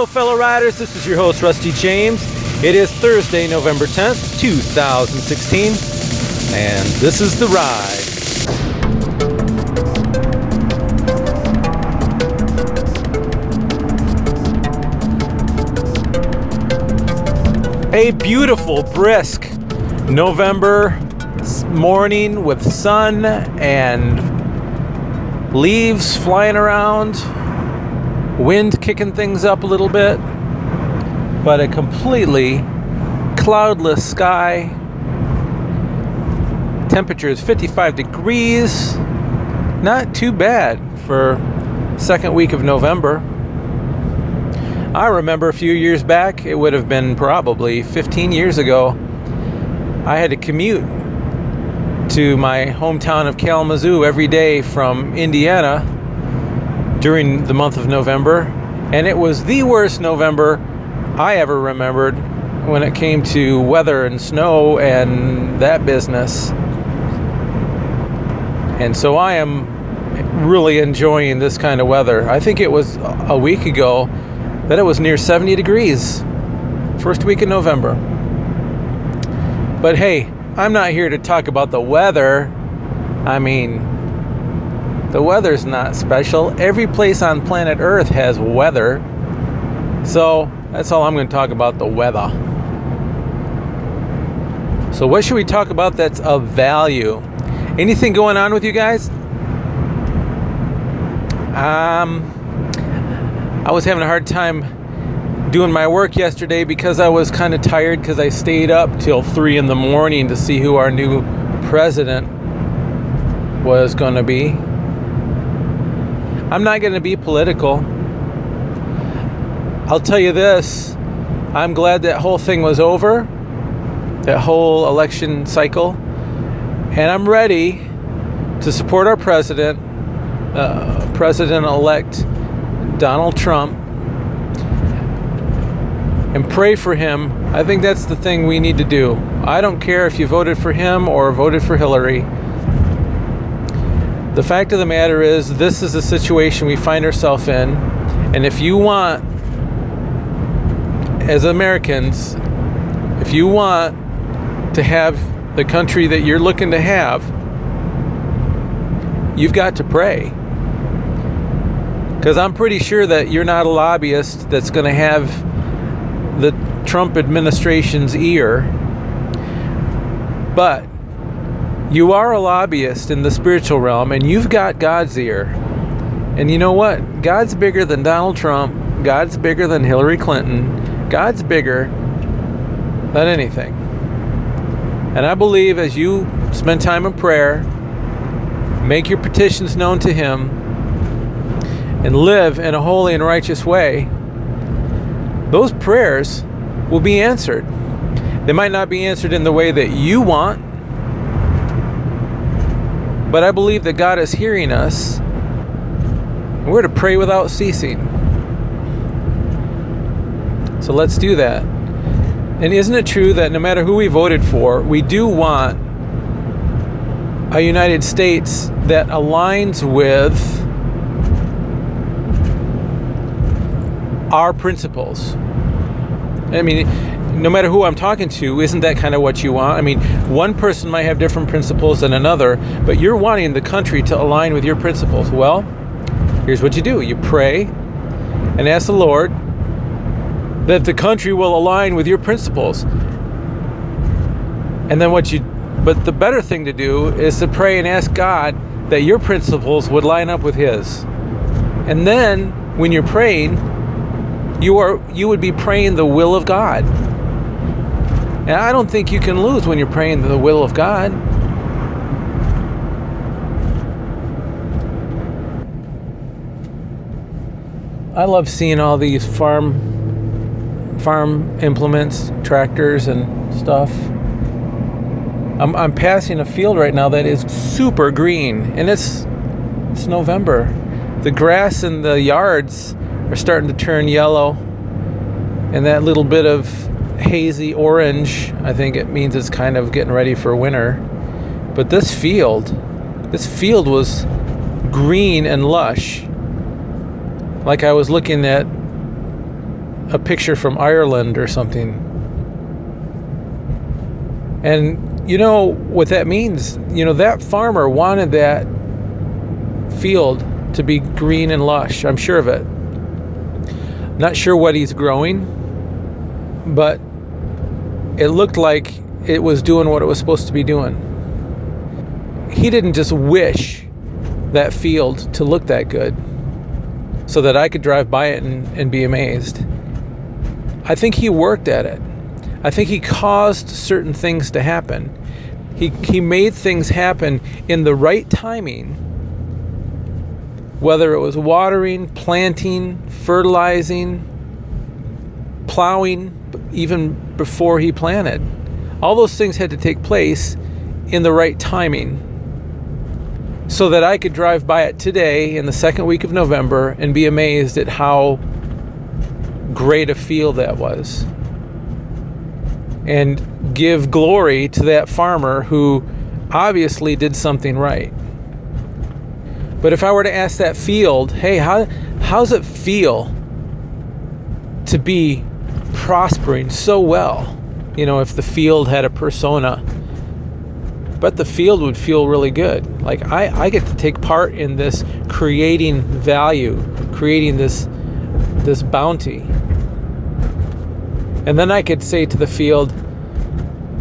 Hello, fellow riders. This is your host, Rusty James. It is Thursday, November 10th, 2016, and this is The Ride. A beautiful, brisk November morning with sun and leaves flying around, wind kicking things up a little bit, but a completely cloudless sky. Temperature is 55 degrees. Not too bad for second week of November. I remember a few years back, it would have been probably 15 years ago, I had to commute to my hometown of Kalamazoo every day from Indiana during the month of November, and it was the worst November I ever remembered when it came to weather and snow and that business. And so I am really enjoying this kind of weather. I think it was a week ago that it was near 70 degrees, first week in November. But hey, I'm not here to talk about the weather. I mean, the weather's not special. Every place on planet Earth has weather. So that's all I'm going to talk about the weather. So, what should we talk about that's of value? Anything going on with you guys? Um, I was having a hard time doing my work yesterday because I was kind of tired because I stayed up till three in the morning to see who our new president was going to be. I'm not going to be political. I'll tell you this I'm glad that whole thing was over, that whole election cycle, and I'm ready to support our president, uh, President elect Donald Trump, and pray for him. I think that's the thing we need to do. I don't care if you voted for him or voted for Hillary. The fact of the matter is, this is the situation we find ourselves in. And if you want, as Americans, if you want to have the country that you're looking to have, you've got to pray. Because I'm pretty sure that you're not a lobbyist that's going to have the Trump administration's ear. But you are a lobbyist in the spiritual realm and you've got God's ear. And you know what? God's bigger than Donald Trump. God's bigger than Hillary Clinton. God's bigger than anything. And I believe as you spend time in prayer, make your petitions known to Him, and live in a holy and righteous way, those prayers will be answered. They might not be answered in the way that you want, but I believe that God is hearing us. We're to pray without ceasing. So let's do that. And isn't it true that no matter who we voted for, we do want a United States that aligns with our principles? I mean, no matter who I'm talking to, isn't that kind of what you want? I mean, one person might have different principles than another, but you're wanting the country to align with your principles. Well, here's what you do you pray and ask the Lord that the country will align with your principles. And then what you, but the better thing to do is to pray and ask God that your principles would line up with His. And then when you're praying, you are you would be praying the will of God. And I don't think you can lose when you're praying the will of God. I love seeing all these farm farm implements, tractors and stuff. I'm, I'm passing a field right now that is super green and it's it's November. The grass in the yards are starting to turn yellow and that little bit of hazy orange i think it means it's kind of getting ready for winter but this field this field was green and lush like i was looking at a picture from Ireland or something. And you know what that means? You know, that farmer wanted that field to be green and lush. I'm sure of it. Not sure what he's growing, but it looked like it was doing what it was supposed to be doing. He didn't just wish that field to look that good so that I could drive by it and, and be amazed. I think he worked at it. I think he caused certain things to happen. He, he made things happen in the right timing, whether it was watering, planting, fertilizing, plowing, even before he planted. All those things had to take place in the right timing so that I could drive by it today in the second week of November and be amazed at how great a field that was. And give glory to that farmer who obviously did something right. But if I were to ask that field, hey, how, how's it feel to be prospering so well? You know, if the field had a persona but the field would feel really good. Like I, I get to take part in this creating value, creating this this bounty. And then I could say to the field,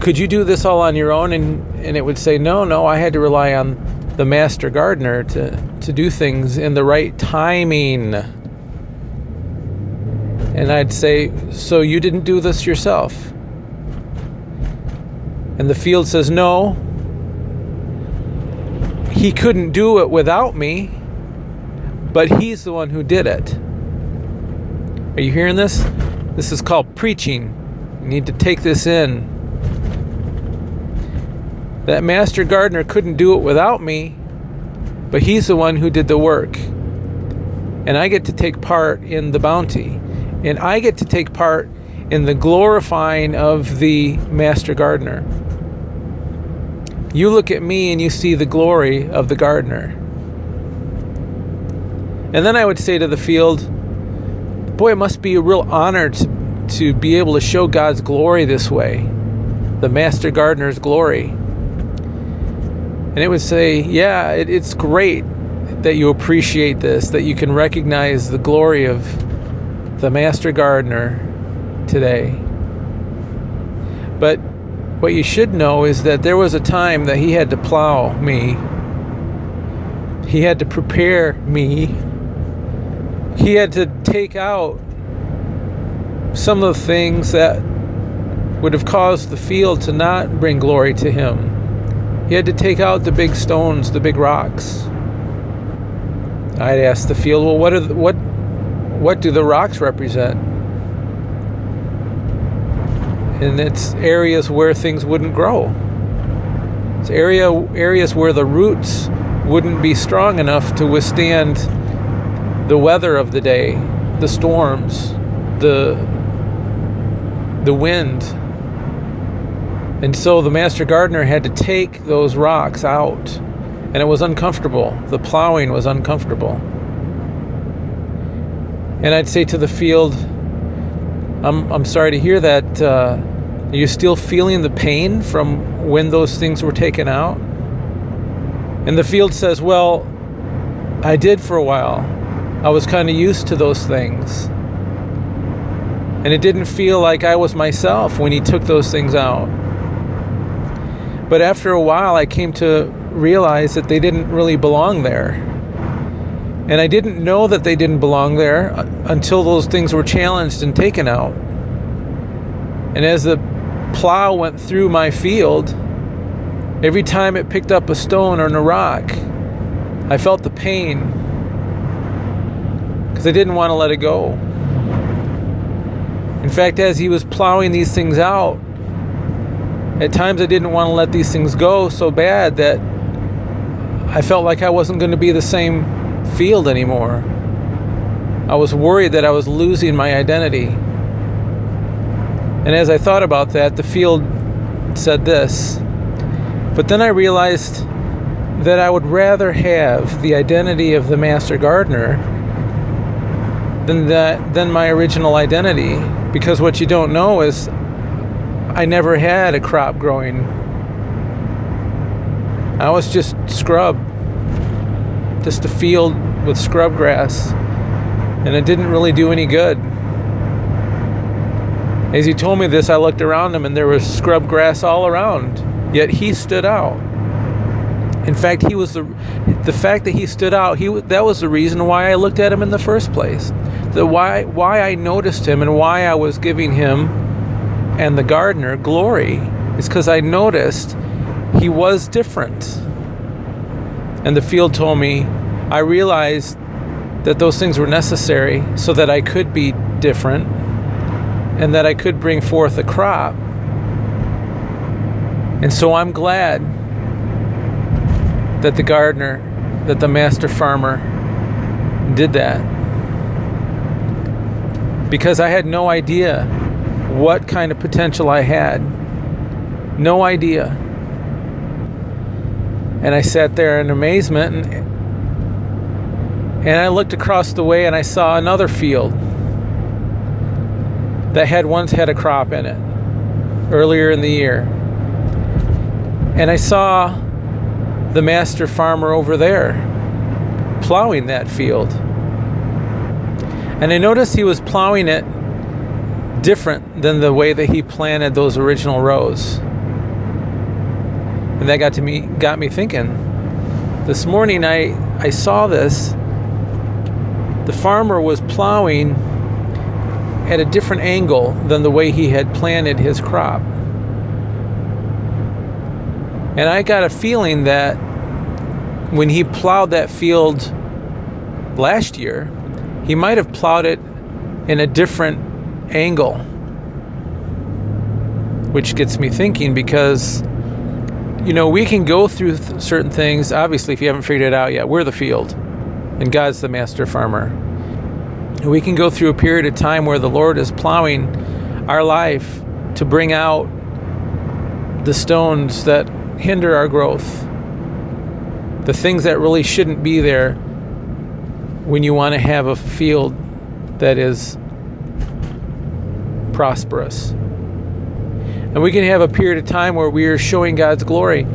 could you do this all on your own? And, and it would say, no, no, I had to rely on the master gardener to, to do things in the right timing. And I'd say, so you didn't do this yourself? And the field says, no, he couldn't do it without me, but he's the one who did it. Are you hearing this? This is called preaching. You need to take this in. That master gardener couldn't do it without me, but he's the one who did the work. And I get to take part in the bounty. And I get to take part in the glorifying of the master gardener. You look at me and you see the glory of the gardener. And then I would say to the field, Boy, it must be a real honor to, to be able to show God's glory this way, the master gardener's glory. And it would say, Yeah, it, it's great that you appreciate this, that you can recognize the glory of the master gardener today. But what you should know is that there was a time that he had to plow me. He had to prepare me. He had to take out some of the things that would have caused the field to not bring glory to him. He had to take out the big stones, the big rocks. I'd ask the field, well, what are the, what what do the rocks represent? and it's areas where things wouldn't grow. It's area areas where the roots wouldn't be strong enough to withstand the weather of the day, the storms, the the wind. And so the master gardener had to take those rocks out, and it was uncomfortable. The plowing was uncomfortable. And I'd say to the field, I'm, I'm sorry to hear that. Uh, are you still feeling the pain from when those things were taken out? And the field says, Well, I did for a while. I was kind of used to those things. And it didn't feel like I was myself when he took those things out. But after a while, I came to realize that they didn't really belong there. And I didn't know that they didn't belong there uh, until those things were challenged and taken out. And as the plow went through my field, every time it picked up a stone or a rock, I felt the pain because I didn't want to let it go. In fact, as he was plowing these things out, at times I didn't want to let these things go so bad that I felt like I wasn't going to be the same field anymore. I was worried that I was losing my identity. And as I thought about that, the field said this. But then I realized that I would rather have the identity of the master gardener than that than my original identity because what you don't know is I never had a crop growing. I was just scrub. Just a field with scrub grass. And it didn't really do any good. As he told me this, I looked around him and there was scrub grass all around. Yet he stood out. In fact, he was the the fact that he stood out. He that was the reason why I looked at him in the first place. The why why I noticed him and why I was giving him and the gardener glory is because I noticed he was different. And the field told me I realized that those things were necessary so that I could be different and that I could bring forth a crop. And so I'm glad that the gardener, that the master farmer did that. Because I had no idea what kind of potential I had. No idea. And I sat there in amazement and, and I looked across the way and I saw another field that had once had a crop in it earlier in the year. And I saw the master farmer over there plowing that field. And I noticed he was plowing it different than the way that he planted those original rows. And that got to me got me thinking. This morning I I saw this. The farmer was plowing at a different angle than the way he had planted his crop. And I got a feeling that when he plowed that field last year, he might have plowed it in a different angle. Which gets me thinking because, you know, we can go through th- certain things. Obviously, if you haven't figured it out yet, we're the field and God's the master farmer. We can go through a period of time where the Lord is plowing our life to bring out the stones that hinder our growth, the things that really shouldn't be there when you want to have a field that is prosperous. And we can have a period of time where we are showing God's glory.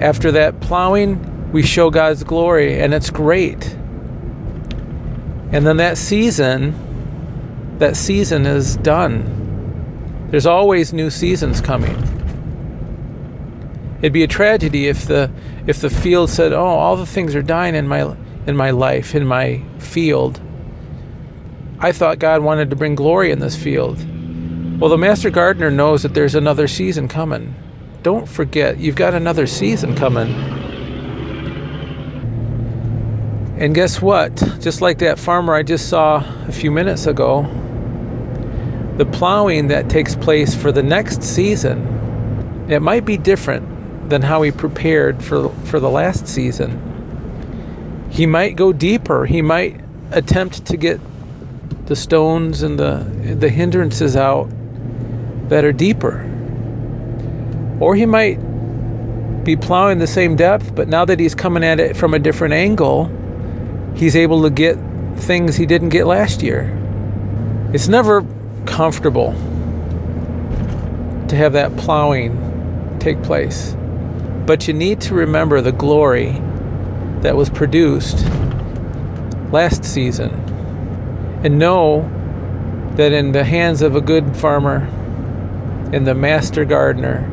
After that plowing, we show God's glory, and it's great. And then that season, that season is done. There's always new seasons coming. It'd be a tragedy if the if the field said, "Oh, all the things are dying in my in my life, in my field." I thought God wanted to bring glory in this field. Well, the master gardener knows that there's another season coming. Don't forget, you've got another season coming. And guess what? Just like that farmer I just saw a few minutes ago, the plowing that takes place for the next season, it might be different than how he prepared for for the last season. He might go deeper. He might attempt to get the stones and the the hindrances out that are deeper. Or he might be plowing the same depth, but now that he's coming at it from a different angle, he's able to get things he didn't get last year. It's never comfortable to have that plowing take place. But you need to remember the glory that was produced last season and know that in the hands of a good farmer, in the master gardener,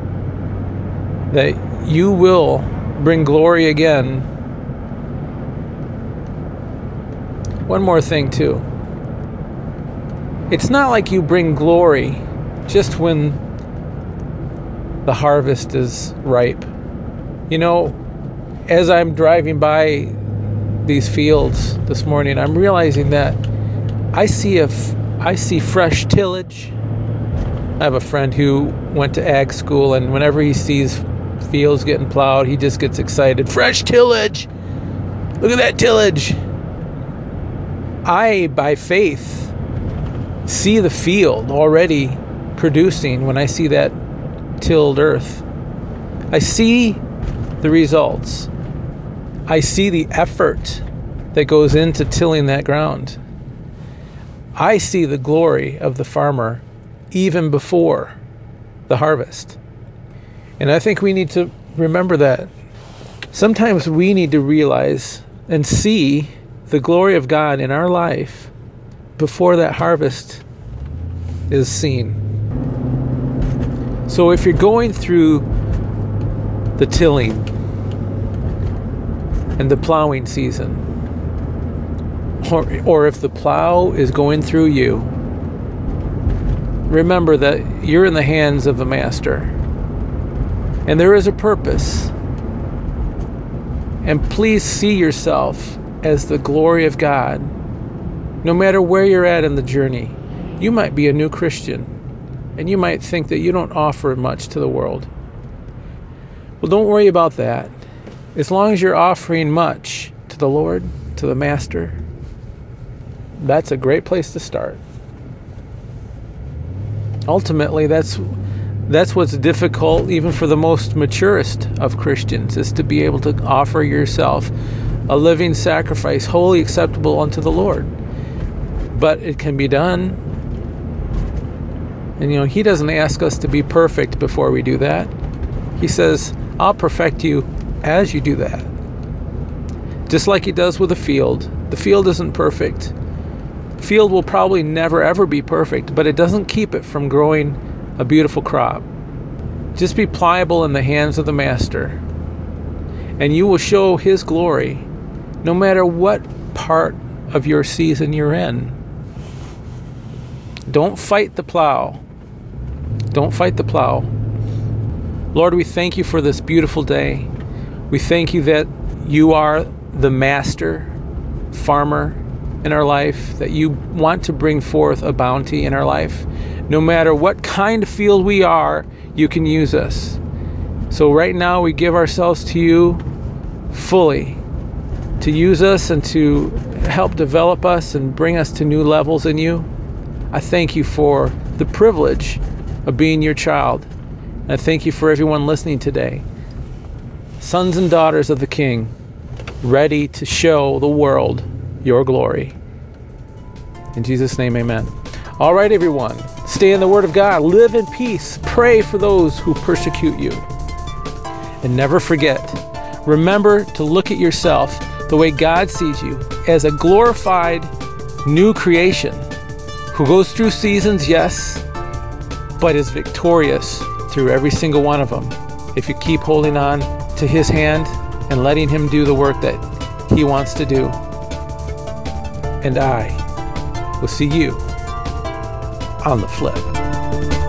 that you will bring glory again. One more thing, too. It's not like you bring glory just when the harvest is ripe. You know, as I'm driving by these fields this morning, I'm realizing that I see a f- I see fresh tillage. I have a friend who went to ag school, and whenever he sees fields getting plowed, he just gets excited. Fresh tillage! Look at that tillage! I, by faith, see the field already producing when I see that tilled earth. I see the results. I see the effort that goes into tilling that ground. I see the glory of the farmer even before the harvest. And I think we need to remember that. Sometimes we need to realize and see the glory of God in our life before that harvest is seen. So if you're going through the tilling and the plowing season, or, or if the plow is going through you, remember that you're in the hands of the Master. And there is a purpose. And please see yourself as the glory of God. No matter where you're at in the journey, you might be a new Christian and you might think that you don't offer much to the world. Well, don't worry about that. As long as you're offering much to the Lord, to the Master, that's a great place to start. Ultimately, that's that's what's difficult even for the most maturest of Christians is to be able to offer yourself a living sacrifice wholly acceptable unto the Lord. But it can be done. And you know, he doesn't ask us to be perfect before we do that. He says, "I'll perfect you as you do that." Just like he does with a field. The field isn't perfect. Field will probably never ever be perfect, but it doesn't keep it from growing a beautiful crop. Just be pliable in the hands of the Master, and you will show His glory no matter what part of your season you're in. Don't fight the plow. Don't fight the plow. Lord, we thank you for this beautiful day. We thank you that you are the master farmer in our life, that you want to bring forth a bounty in our life. No matter what kind of field we are, you can use us. So, right now, we give ourselves to you fully to use us and to help develop us and bring us to new levels in you. I thank you for the privilege of being your child. And I thank you for everyone listening today. Sons and daughters of the King, ready to show the world your glory. In Jesus' name, amen. All right, everyone, stay in the Word of God, live in peace, pray for those who persecute you. And never forget, remember to look at yourself the way God sees you as a glorified new creation who goes through seasons, yes, but is victorious through every single one of them. If you keep holding on to His hand and letting Him do the work that He wants to do. And I will see you on the flip.